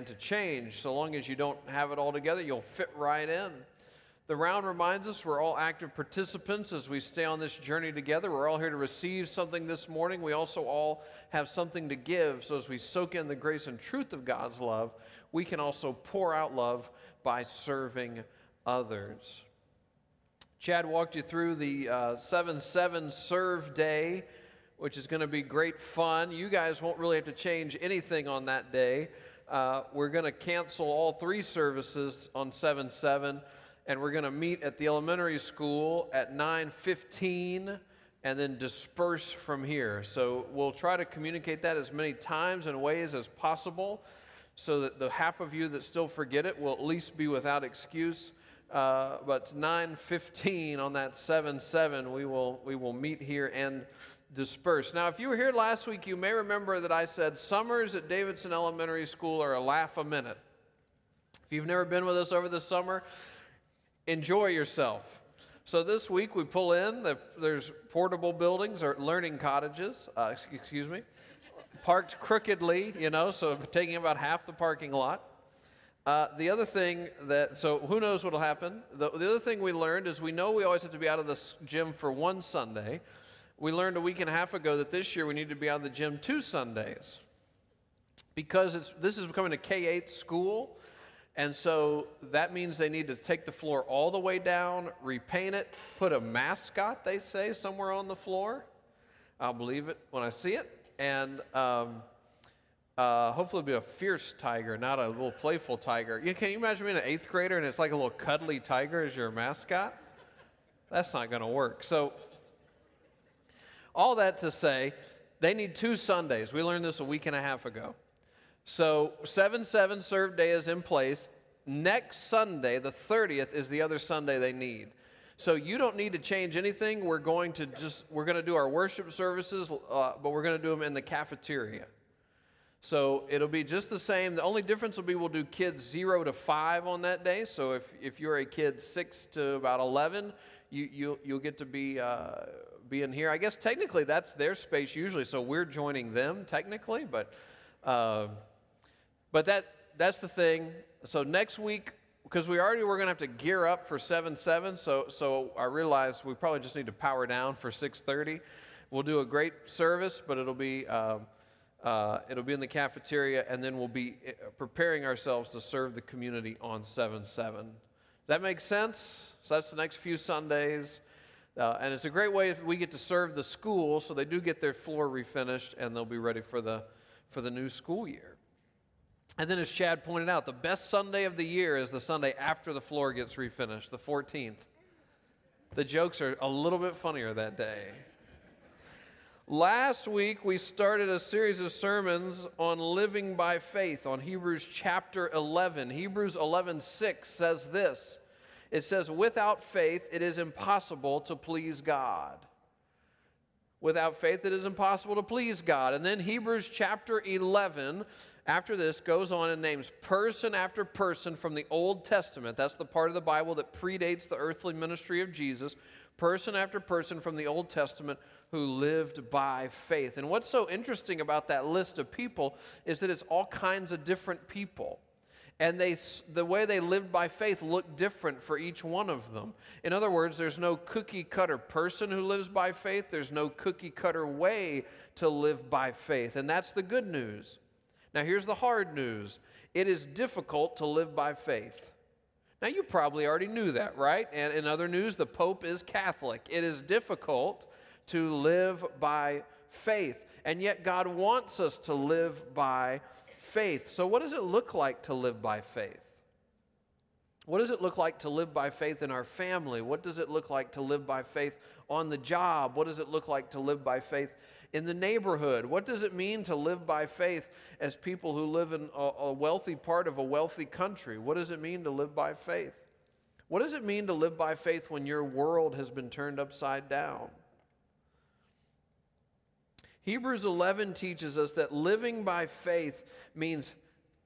and to change. So long as you don't have it all together, you'll fit right in. The round reminds us we're all active participants as we stay on this journey together. We're all here to receive something this morning. We also all have something to give. So as we soak in the grace and truth of God's love, we can also pour out love by serving others. Chad walked you through the uh, 7 7 serve day, which is going to be great fun. You guys won't really have to change anything on that day. Uh, we're going to cancel all three services on 7 7 and we're going to meet at the elementary school at 9:15 and then disperse from here. So we'll try to communicate that as many times and ways as possible so that the half of you that still forget it will at least be without excuse. Uh, but 9:15 on that 7/7 we will we will meet here and disperse. Now, if you were here last week, you may remember that I said summers at Davidson Elementary School are a laugh a minute. If you've never been with us over the summer, enjoy yourself. So this week we pull in, the, there's portable buildings or learning cottages, uh, excuse me, parked crookedly, you know, so taking about half the parking lot. Uh, the other thing that, so who knows what will happen? The, the other thing we learned is we know we always have to be out of the gym for one Sunday. We learned a week and a half ago that this year we need to be out of the gym two Sundays because it's, this is becoming a K 8 school. And so that means they need to take the floor all the way down, repaint it, put a mascot, they say, somewhere on the floor. I'll believe it when I see it. And um, uh, hopefully, it'll be a fierce tiger, not a little playful tiger. You, can you imagine being an eighth grader and it's like a little cuddly tiger as your mascot? That's not going to work. So, all that to say, they need two Sundays. We learned this a week and a half ago. So 7 7 serve day is in place. Next Sunday, the 30th, is the other Sunday they need. So you don't need to change anything. We're going to just we're going to do our worship services, uh, but we're going to do them in the cafeteria. So it'll be just the same. The only difference will be we'll do kids zero to five on that day. So if, if you're a kid six to about 11, you, you'll, you'll get to be, uh, be in here. I guess technically that's their space usually, so we're joining them technically, but uh, but that that's the thing. So next week, because we already we're going to have to gear up for 7 7 so so i realized we probably just need to power down for 6.30 we'll do a great service but it'll be um, uh, it'll be in the cafeteria and then we'll be uh, preparing ourselves to serve the community on 7 7 that makes sense so that's the next few sundays uh, and it's a great way if we get to serve the school so they do get their floor refinished and they'll be ready for the for the new school year and then, as Chad pointed out, the best Sunday of the year is the Sunday after the floor gets refinished, the 14th. The jokes are a little bit funnier that day. Last week, we started a series of sermons on living by faith on Hebrews chapter 11. Hebrews 11 6 says this It says, Without faith, it is impossible to please God. Without faith, it is impossible to please God. And then Hebrews chapter 11 after this goes on and names person after person from the Old Testament. That's the part of the Bible that predates the earthly ministry of Jesus. Person after person from the Old Testament who lived by faith. And what's so interesting about that list of people is that it's all kinds of different people. And they, the way they lived by faith looked different for each one of them. In other words, there's no cookie cutter person who lives by faith, there's no cookie cutter way to live by faith. And that's the good news. Now, here's the hard news it is difficult to live by faith. Now, you probably already knew that, right? And in other news, the Pope is Catholic. It is difficult to live by faith. And yet, God wants us to live by faith. So, what does it look like to live by faith? What does it look like to live by faith in our family? What does it look like to live by faith on the job? What does it look like to live by faith in the neighborhood? What does it mean to live by faith as people who live in a, a wealthy part of a wealthy country? What does it mean to live by faith? What does it mean to live by faith when your world has been turned upside down? Hebrews 11 teaches us that living by faith means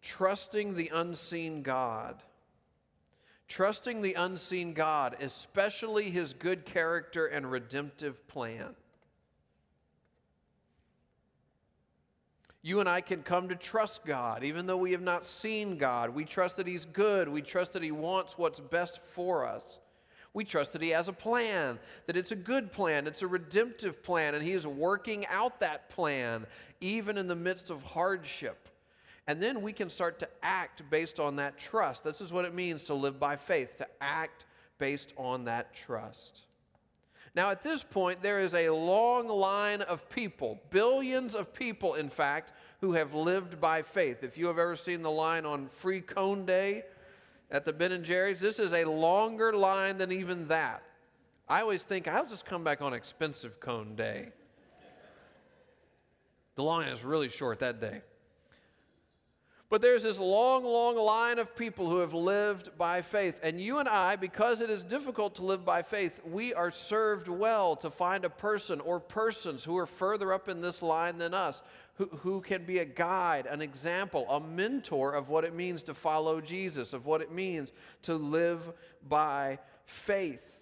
trusting the unseen God. Trusting the unseen God, especially his good character and redemptive plan. You and I can come to trust God, even though we have not seen God. We trust that He's good. We trust that He wants what's best for us. We trust that He has a plan, that it's a good plan, it's a redemptive plan, and He is working out that plan, even in the midst of hardship. And then we can start to act based on that trust. This is what it means to live by faith, to act based on that trust. Now, at this point, there is a long line of people, billions of people, in fact, who have lived by faith. If you have ever seen the line on Free Cone Day at the Ben and Jerry's, this is a longer line than even that. I always think I'll just come back on Expensive Cone Day. The line is really short that day. But there's this long, long line of people who have lived by faith. And you and I, because it is difficult to live by faith, we are served well to find a person or persons who are further up in this line than us, who, who can be a guide, an example, a mentor of what it means to follow Jesus, of what it means to live by faith.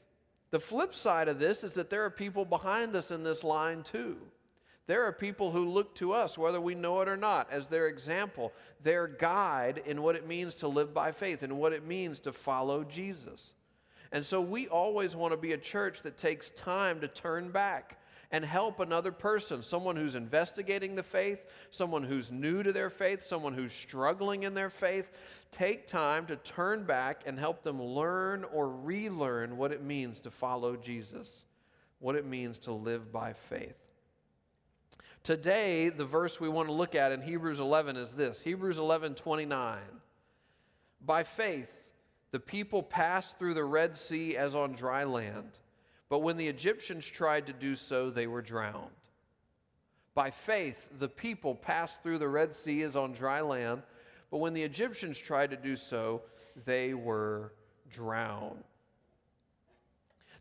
The flip side of this is that there are people behind us in this line too. There are people who look to us, whether we know it or not, as their example, their guide in what it means to live by faith and what it means to follow Jesus. And so we always want to be a church that takes time to turn back and help another person, someone who's investigating the faith, someone who's new to their faith, someone who's struggling in their faith. Take time to turn back and help them learn or relearn what it means to follow Jesus, what it means to live by faith. Today, the verse we want to look at in Hebrews 11 is this Hebrews 11 29. By faith, the people passed through the Red Sea as on dry land, but when the Egyptians tried to do so, they were drowned. By faith, the people passed through the Red Sea as on dry land, but when the Egyptians tried to do so, they were drowned.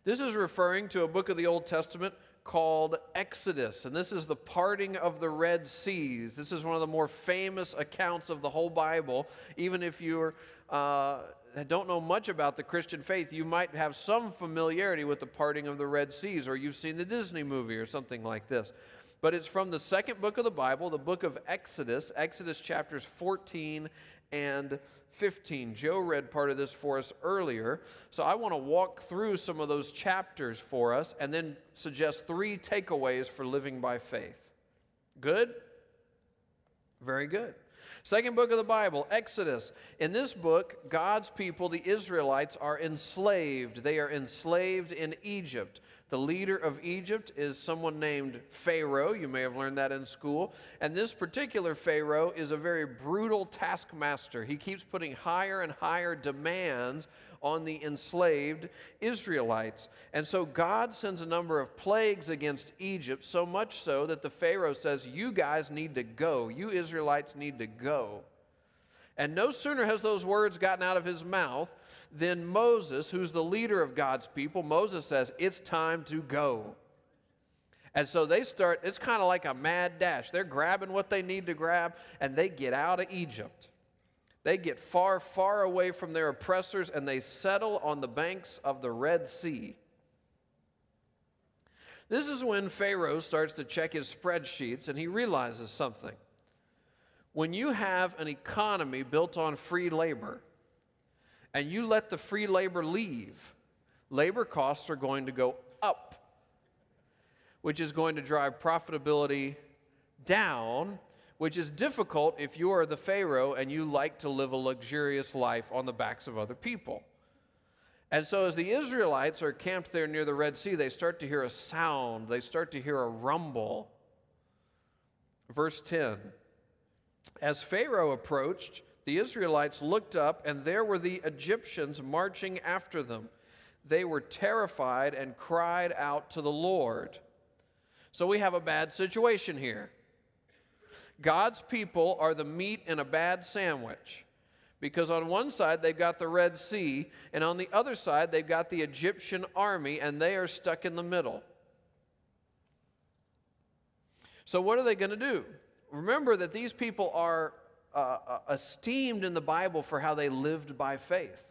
This is referring to a book of the Old Testament called Exodus, and this is the parting of the Red Seas. This is one of the more famous accounts of the whole Bible. Even if you uh, don't know much about the Christian faith, you might have some familiarity with the parting of the Red Seas, or you've seen the Disney movie or something like this. But it's from the second book of the Bible, the book of Exodus, Exodus chapters 14 and 15. Joe read part of this for us earlier. So I want to walk through some of those chapters for us and then suggest three takeaways for living by faith. Good? Very good. Second book of the Bible, Exodus. In this book, God's people, the Israelites, are enslaved. They are enslaved in Egypt. The leader of Egypt is someone named Pharaoh. You may have learned that in school. And this particular Pharaoh is a very brutal taskmaster. He keeps putting higher and higher demands on the enslaved Israelites. And so God sends a number of plagues against Egypt, so much so that the Pharaoh says, You guys need to go. You Israelites need to go. And no sooner has those words gotten out of his mouth than Moses, who's the leader of God's people, Moses says, It's time to go. And so they start, it's kind of like a mad dash. They're grabbing what they need to grab and they get out of Egypt. They get far, far away from their oppressors and they settle on the banks of the Red Sea. This is when Pharaoh starts to check his spreadsheets and he realizes something. When you have an economy built on free labor, and you let the free labor leave, labor costs are going to go up, which is going to drive profitability down, which is difficult if you are the Pharaoh and you like to live a luxurious life on the backs of other people. And so, as the Israelites are camped there near the Red Sea, they start to hear a sound, they start to hear a rumble. Verse 10 As Pharaoh approached, the Israelites looked up, and there were the Egyptians marching after them. They were terrified and cried out to the Lord. So we have a bad situation here. God's people are the meat in a bad sandwich because on one side they've got the Red Sea, and on the other side they've got the Egyptian army, and they are stuck in the middle. So, what are they going to do? Remember that these people are uh, uh, esteemed in the Bible for how they lived by faith.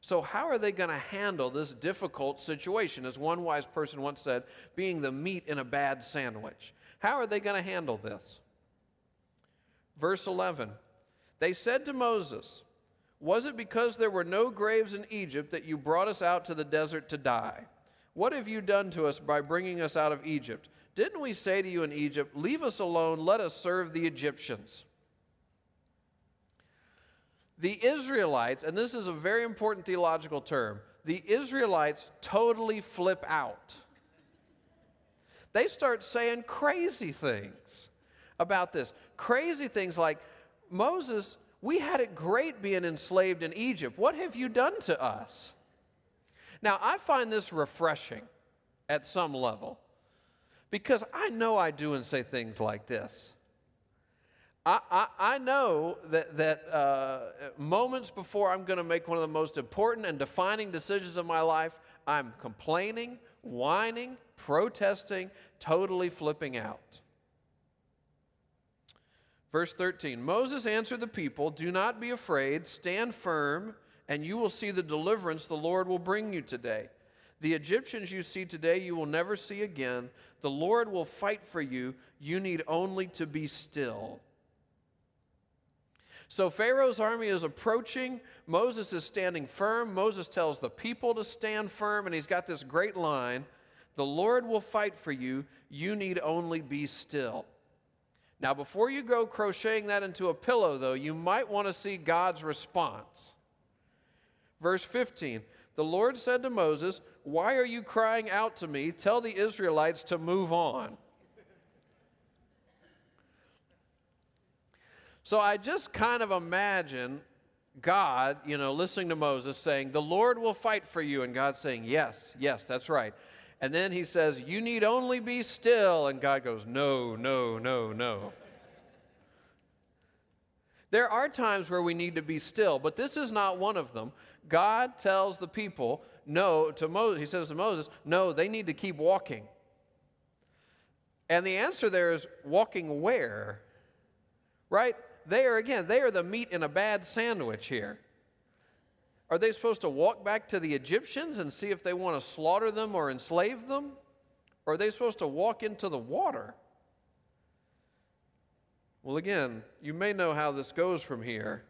So, how are they going to handle this difficult situation? As one wise person once said, being the meat in a bad sandwich. How are they going to handle this? Verse 11 They said to Moses, Was it because there were no graves in Egypt that you brought us out to the desert to die? What have you done to us by bringing us out of Egypt? Didn't we say to you in Egypt, Leave us alone, let us serve the Egyptians? The Israelites, and this is a very important theological term, the Israelites totally flip out. They start saying crazy things about this. Crazy things like, Moses, we had it great being enslaved in Egypt. What have you done to us? Now, I find this refreshing at some level because I know I do and say things like this. I, I, I know that, that uh, moments before I'm going to make one of the most important and defining decisions of my life, I'm complaining, whining, protesting, totally flipping out. Verse 13 Moses answered the people, Do not be afraid, stand firm, and you will see the deliverance the Lord will bring you today. The Egyptians you see today, you will never see again. The Lord will fight for you. You need only to be still. So Pharaoh's army is approaching. Moses is standing firm. Moses tells the people to stand firm, and he's got this great line The Lord will fight for you. You need only be still. Now, before you go crocheting that into a pillow, though, you might want to see God's response. Verse 15 The Lord said to Moses, Why are you crying out to me? Tell the Israelites to move on. So I just kind of imagine God, you know, listening to Moses saying, The Lord will fight for you. And God saying, Yes, yes, that's right. And then he says, You need only be still. And God goes, No, no, no, no. There are times where we need to be still, but this is not one of them. God tells the people, no, to Moses, he says to Moses, no, they need to keep walking. And the answer there is walking where? Right? They are, again, they are the meat in a bad sandwich here. Are they supposed to walk back to the Egyptians and see if they want to slaughter them or enslave them? Or are they supposed to walk into the water? Well, again, you may know how this goes from here.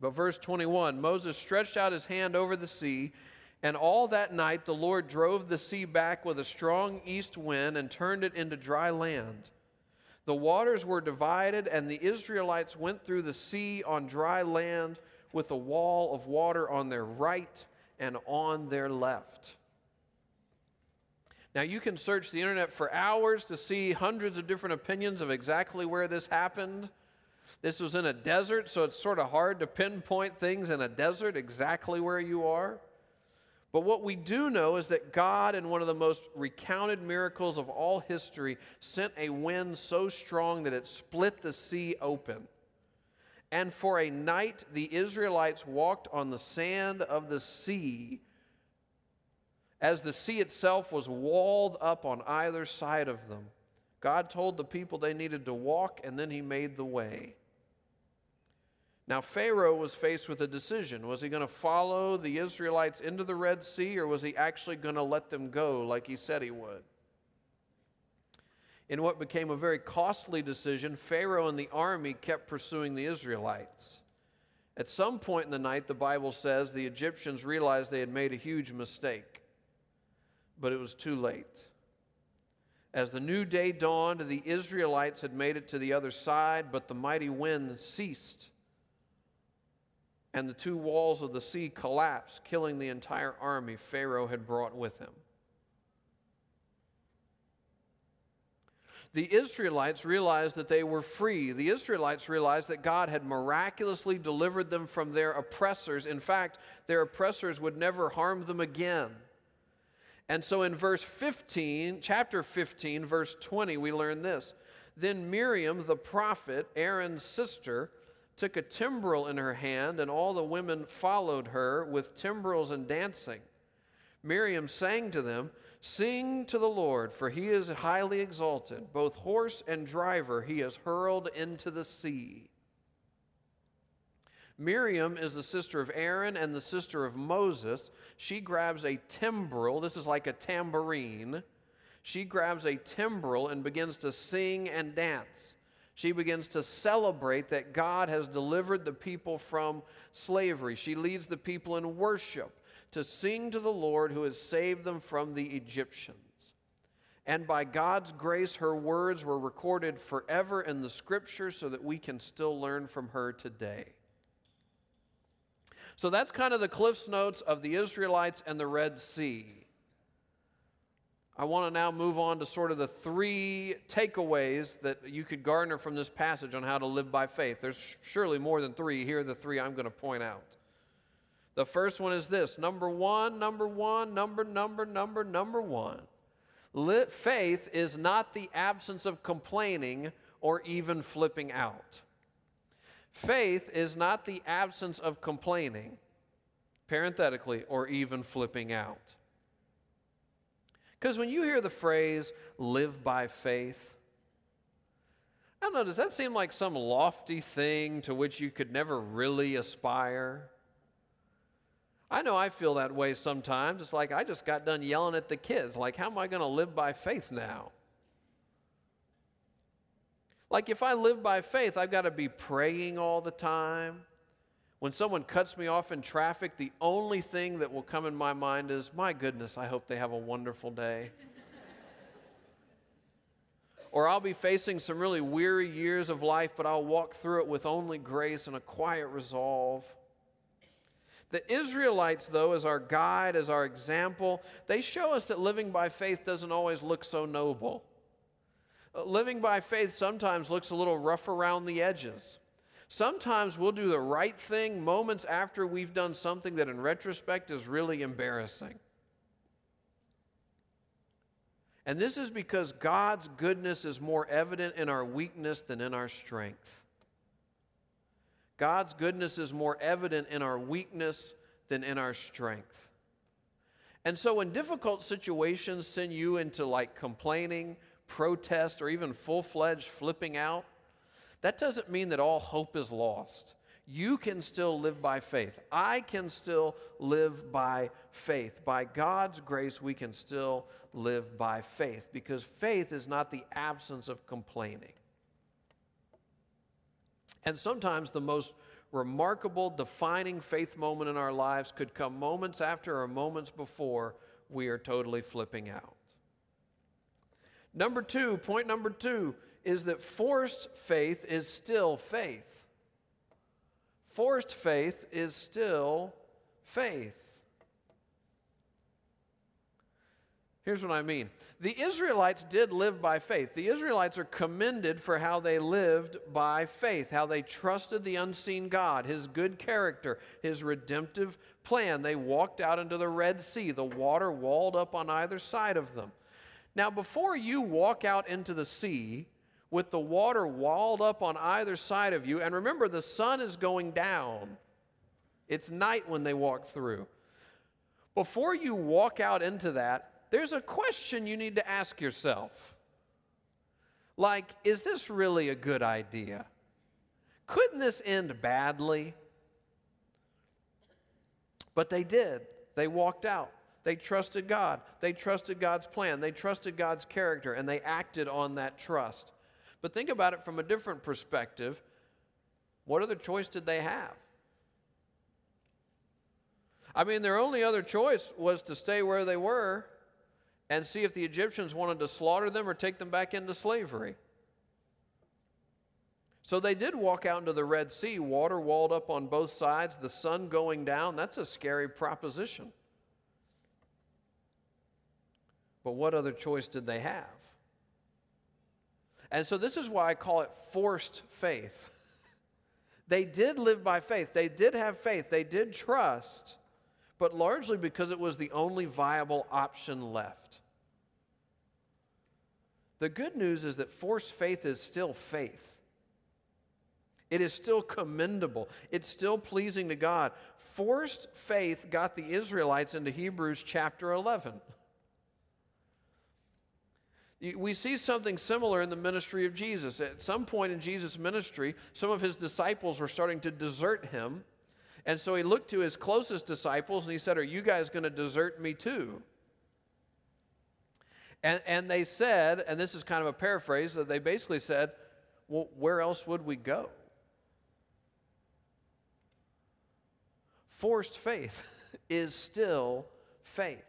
But verse 21 Moses stretched out his hand over the sea, and all that night the Lord drove the sea back with a strong east wind and turned it into dry land. The waters were divided, and the Israelites went through the sea on dry land with a wall of water on their right and on their left. Now, you can search the internet for hours to see hundreds of different opinions of exactly where this happened. This was in a desert, so it's sort of hard to pinpoint things in a desert exactly where you are. But what we do know is that God, in one of the most recounted miracles of all history, sent a wind so strong that it split the sea open. And for a night, the Israelites walked on the sand of the sea as the sea itself was walled up on either side of them. God told the people they needed to walk, and then He made the way. Now, Pharaoh was faced with a decision. Was he going to follow the Israelites into the Red Sea, or was he actually going to let them go like he said he would? In what became a very costly decision, Pharaoh and the army kept pursuing the Israelites. At some point in the night, the Bible says the Egyptians realized they had made a huge mistake, but it was too late. As the new day dawned, the Israelites had made it to the other side, but the mighty wind ceased and the two walls of the sea collapsed, killing the entire army Pharaoh had brought with him. The Israelites realized that they were free. The Israelites realized that God had miraculously delivered them from their oppressors. In fact, their oppressors would never harm them again. And so in verse 15, chapter 15, verse 20, we learn this. Then Miriam, the prophet, Aaron's sister, took a timbrel in her hand, and all the women followed her with timbrels and dancing. Miriam sang to them, Sing to the Lord, for he is highly exalted. Both horse and driver he has hurled into the sea. Miriam is the sister of Aaron and the sister of Moses. She grabs a timbrel. This is like a tambourine. She grabs a timbrel and begins to sing and dance. She begins to celebrate that God has delivered the people from slavery. She leads the people in worship to sing to the Lord who has saved them from the Egyptians. And by God's grace, her words were recorded forever in the scripture so that we can still learn from her today. So that's kind of the Cliff's Notes of the Israelites and the Red Sea. I want to now move on to sort of the three takeaways that you could garner from this passage on how to live by faith. There's surely more than three. Here are the three I'm going to point out. The first one is this number one, number one, number, number, number, number one. Faith is not the absence of complaining or even flipping out. Faith is not the absence of complaining, parenthetically, or even flipping out. Because when you hear the phrase live by faith, I don't know, does that seem like some lofty thing to which you could never really aspire? I know I feel that way sometimes. It's like I just got done yelling at the kids. Like, how am I going to live by faith now? Like, if I live by faith, I've got to be praying all the time. When someone cuts me off in traffic, the only thing that will come in my mind is, my goodness, I hope they have a wonderful day. or I'll be facing some really weary years of life, but I'll walk through it with only grace and a quiet resolve. The Israelites, though, as our guide, as our example, they show us that living by faith doesn't always look so noble. Uh, living by faith sometimes looks a little rough around the edges. Sometimes we'll do the right thing moments after we've done something that in retrospect is really embarrassing. And this is because God's goodness is more evident in our weakness than in our strength. God's goodness is more evident in our weakness than in our strength. And so when difficult situations send you into like complaining, protest, or even full fledged flipping out, that doesn't mean that all hope is lost. You can still live by faith. I can still live by faith. By God's grace, we can still live by faith because faith is not the absence of complaining. And sometimes the most remarkable, defining faith moment in our lives could come moments after or moments before we are totally flipping out. Number two, point number two, is that forced faith is still faith. Forced faith is still faith. Here's what I mean. The Israelites did live by faith. The Israelites are commended for how they lived by faith, how they trusted the unseen God, His good character, His redemptive plan. They walked out into the Red Sea, the water walled up on either side of them. Now, before you walk out into the sea, with the water walled up on either side of you. And remember, the sun is going down. It's night when they walk through. Before you walk out into that, there's a question you need to ask yourself. Like, is this really a good idea? Couldn't this end badly? But they did. They walked out. They trusted God. They trusted God's plan. They trusted God's character, and they acted on that trust. But think about it from a different perspective. What other choice did they have? I mean, their only other choice was to stay where they were and see if the Egyptians wanted to slaughter them or take them back into slavery. So they did walk out into the Red Sea, water walled up on both sides, the sun going down. That's a scary proposition. But what other choice did they have? And so this is why I call it forced faith. they did live by faith, they did have faith, they did trust, but largely because it was the only viable option left. The good news is that forced faith is still faith. It is still commendable. It's still pleasing to God. Forced faith got the Israelites into Hebrews chapter 11. We see something similar in the ministry of Jesus. At some point in Jesus' ministry, some of his disciples were starting to desert him. And so he looked to his closest disciples and he said, Are you guys going to desert me too? And, and they said, and this is kind of a paraphrase, that they basically said, well, where else would we go? Forced faith is still faith.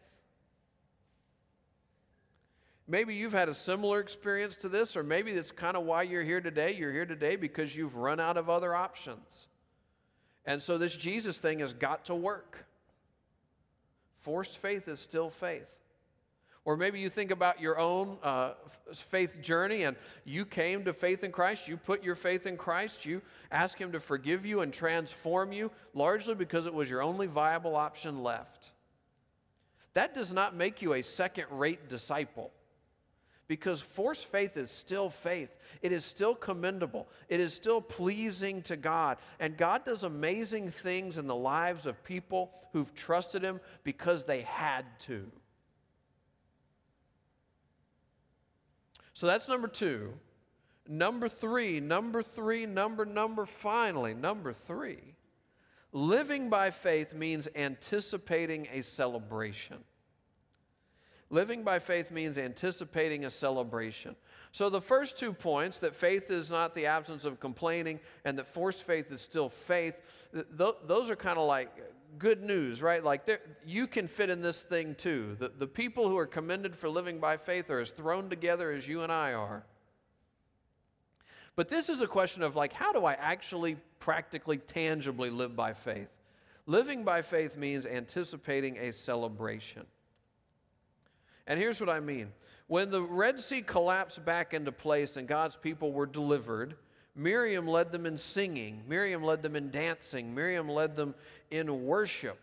Maybe you've had a similar experience to this, or maybe that's kind of why you're here today. You're here today because you've run out of other options. And so this Jesus thing has got to work. Forced faith is still faith. Or maybe you think about your own uh, faith journey and you came to faith in Christ, you put your faith in Christ, you ask Him to forgive you and transform you, largely because it was your only viable option left. That does not make you a second rate disciple because forced faith is still faith. It is still commendable. It is still pleasing to God. And God does amazing things in the lives of people who've trusted Him because they had to. So that's number two. Number three, number three, number, number, finally, number three. Living by faith means anticipating a celebration. Living by faith means anticipating a celebration. So, the first two points that faith is not the absence of complaining and that forced faith is still faith, th- those are kind of like good news, right? Like you can fit in this thing too. The, the people who are commended for living by faith are as thrown together as you and I are. But this is a question of like, how do I actually practically, tangibly live by faith? Living by faith means anticipating a celebration. And here's what I mean when the Red Sea collapsed back into place and God's people were delivered, Miriam led them in singing, Miriam led them in dancing, Miriam led them in worship.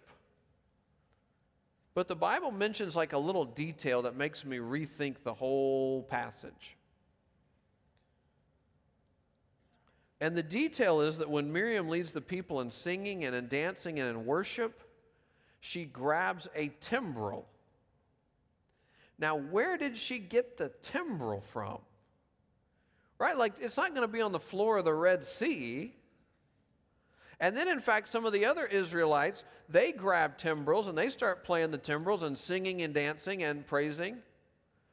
But the Bible mentions like a little detail that makes me rethink the whole passage. And the detail is that when Miriam leads the people in singing and in dancing and in worship, she grabs a timbrel now, where did she get the timbrel from? Right? Like, it's not going to be on the floor of the Red Sea. And then, in fact, some of the other Israelites, they grab timbrels and they start playing the timbrels and singing and dancing and praising.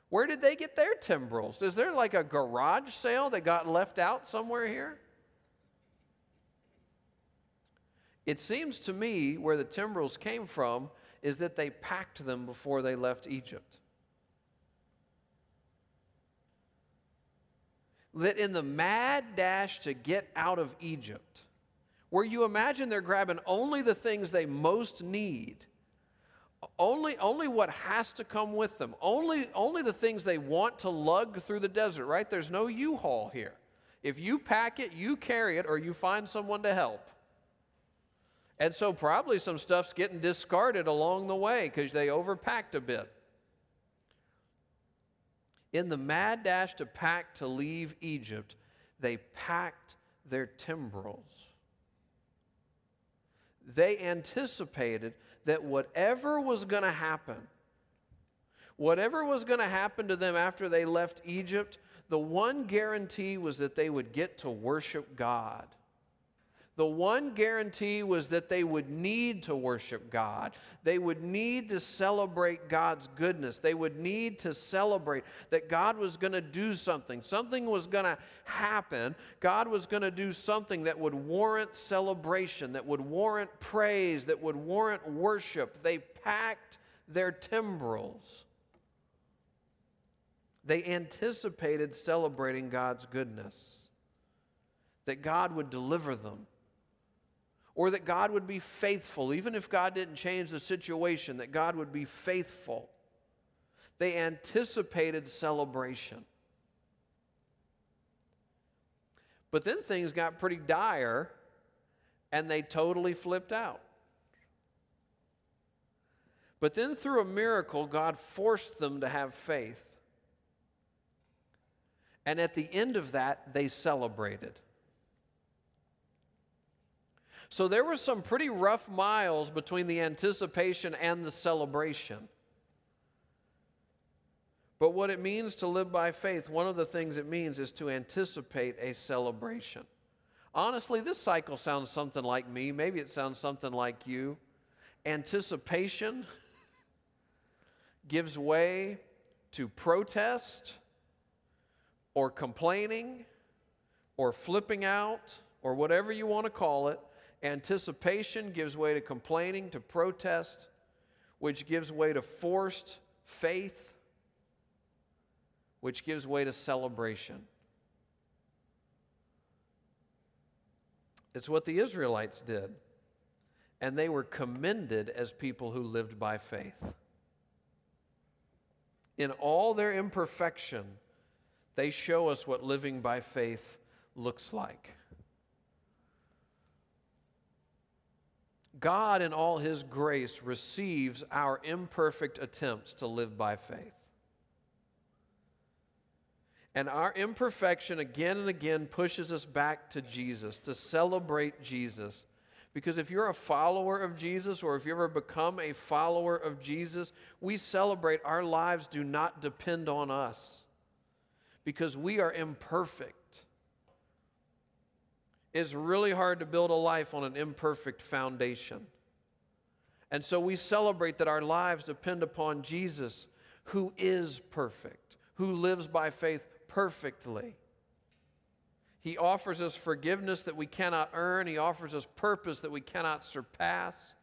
Where did they get their timbrels? Is there like a garage sale that got left out somewhere here? It seems to me where the timbrels came from is that they packed them before they left Egypt. That in the mad dash to get out of Egypt, where you imagine they're grabbing only the things they most need, only, only what has to come with them, only, only the things they want to lug through the desert, right? There's no U haul here. If you pack it, you carry it, or you find someone to help. And so, probably some stuff's getting discarded along the way because they overpacked a bit. In the mad dash to pack to leave Egypt, they packed their timbrels. They anticipated that whatever was going to happen, whatever was going to happen to them after they left Egypt, the one guarantee was that they would get to worship God. The one guarantee was that they would need to worship God. They would need to celebrate God's goodness. They would need to celebrate that God was going to do something. Something was going to happen. God was going to do something that would warrant celebration, that would warrant praise, that would warrant worship. They packed their timbrels. They anticipated celebrating God's goodness, that God would deliver them or that God would be faithful, even if God didn't change the situation, that God would be faithful. They anticipated celebration. But then things got pretty dire and they totally flipped out. But then, through a miracle, God forced them to have faith. And at the end of that, they celebrated. So there were some pretty rough miles between the anticipation and the celebration. But what it means to live by faith, one of the things it means is to anticipate a celebration. Honestly, this cycle sounds something like me. Maybe it sounds something like you. Anticipation gives way to protest or complaining or flipping out or whatever you want to call it. Anticipation gives way to complaining, to protest, which gives way to forced faith, which gives way to celebration. It's what the Israelites did. And they were commended as people who lived by faith. In all their imperfection, they show us what living by faith looks like. God, in all His grace, receives our imperfect attempts to live by faith. And our imperfection again and again pushes us back to Jesus, to celebrate Jesus. Because if you're a follower of Jesus or if you ever become a follower of Jesus, we celebrate our lives do not depend on us because we are imperfect. It's really hard to build a life on an imperfect foundation. And so we celebrate that our lives depend upon Jesus, who is perfect, who lives by faith perfectly. He offers us forgiveness that we cannot earn, He offers us purpose that we cannot surpass.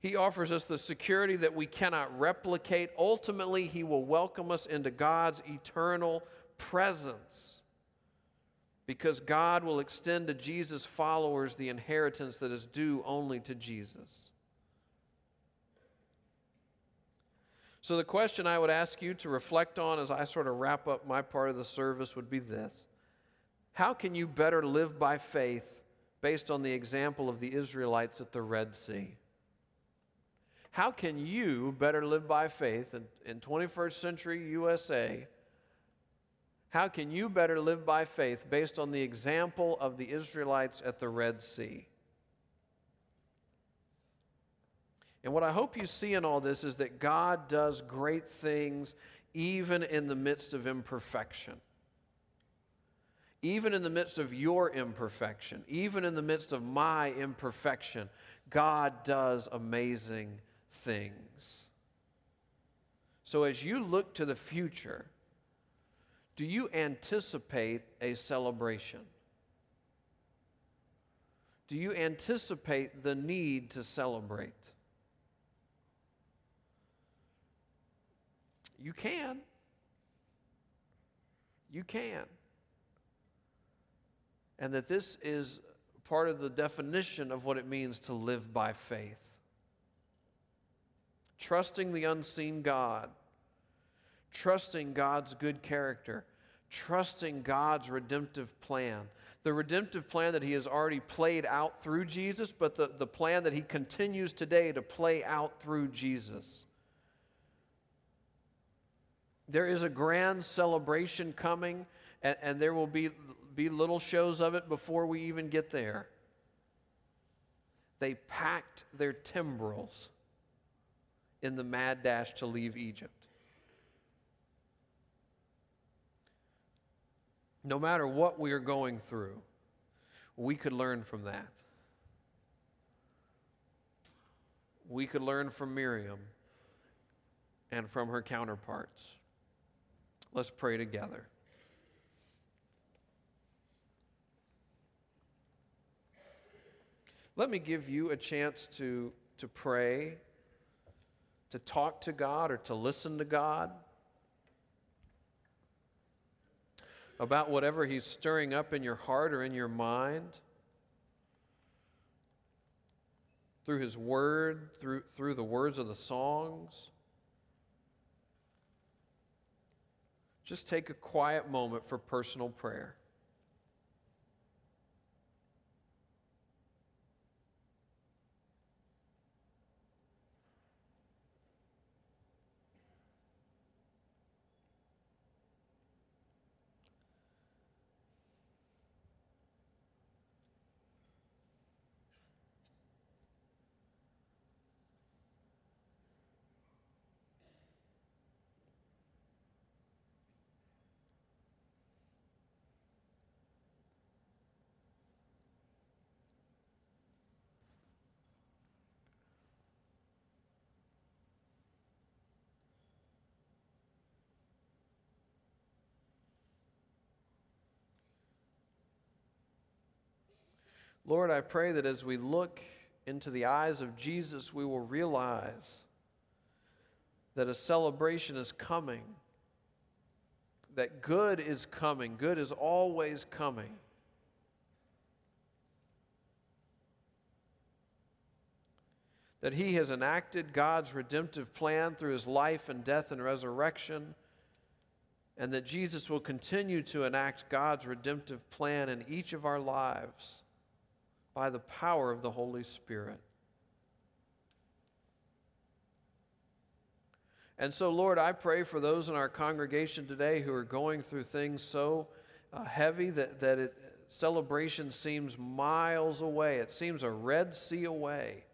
He offers us the security that we cannot replicate. Ultimately, He will welcome us into God's eternal presence because God will extend to Jesus' followers the inheritance that is due only to Jesus. So, the question I would ask you to reflect on as I sort of wrap up my part of the service would be this How can you better live by faith based on the example of the Israelites at the Red Sea? How can you better live by faith in, in 21st century USA? How can you better live by faith based on the example of the Israelites at the Red Sea? And what I hope you see in all this is that God does great things even in the midst of imperfection. Even in the midst of your imperfection, even in the midst of my imperfection, God does amazing things. So as you look to the future, do you anticipate a celebration? Do you anticipate the need to celebrate? You can. You can. And that this is part of the definition of what it means to live by faith. Trusting the unseen God, trusting God's good character, trusting God's redemptive plan. The redemptive plan that He has already played out through Jesus, but the, the plan that He continues today to play out through Jesus. There is a grand celebration coming, and, and there will be, be little shows of it before we even get there. They packed their timbrels in the mad dash to leave Egypt. No matter what we are going through, we could learn from that. We could learn from Miriam and from her counterparts. Let's pray together. Let me give you a chance to, to pray, to talk to God, or to listen to God about whatever He's stirring up in your heart or in your mind. Through His Word, through, through the words of the songs. just take a quiet moment for personal prayer. Lord, I pray that as we look into the eyes of Jesus, we will realize that a celebration is coming, that good is coming, good is always coming. That he has enacted God's redemptive plan through his life and death and resurrection, and that Jesus will continue to enact God's redemptive plan in each of our lives by the power of the Holy Spirit. And so, Lord, I pray for those in our congregation today who are going through things so uh, heavy that, that it, celebration seems miles away. It seems a Red Sea away.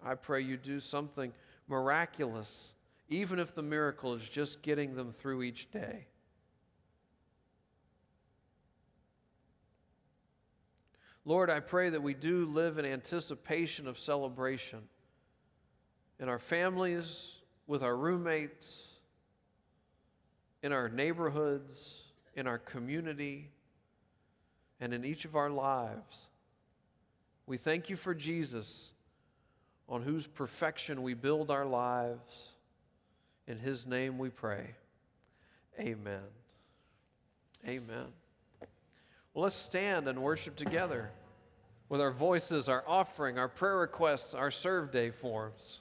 I pray you do something miraculous, even if the miracle is just getting them through each day. Lord, I pray that we do live in anticipation of celebration in our families, with our roommates, in our neighborhoods, in our community, and in each of our lives. We thank you for Jesus, on whose perfection we build our lives. In his name we pray. Amen. Amen. Well, let's stand and worship together with our voices, our offering, our prayer requests, our serve day forms.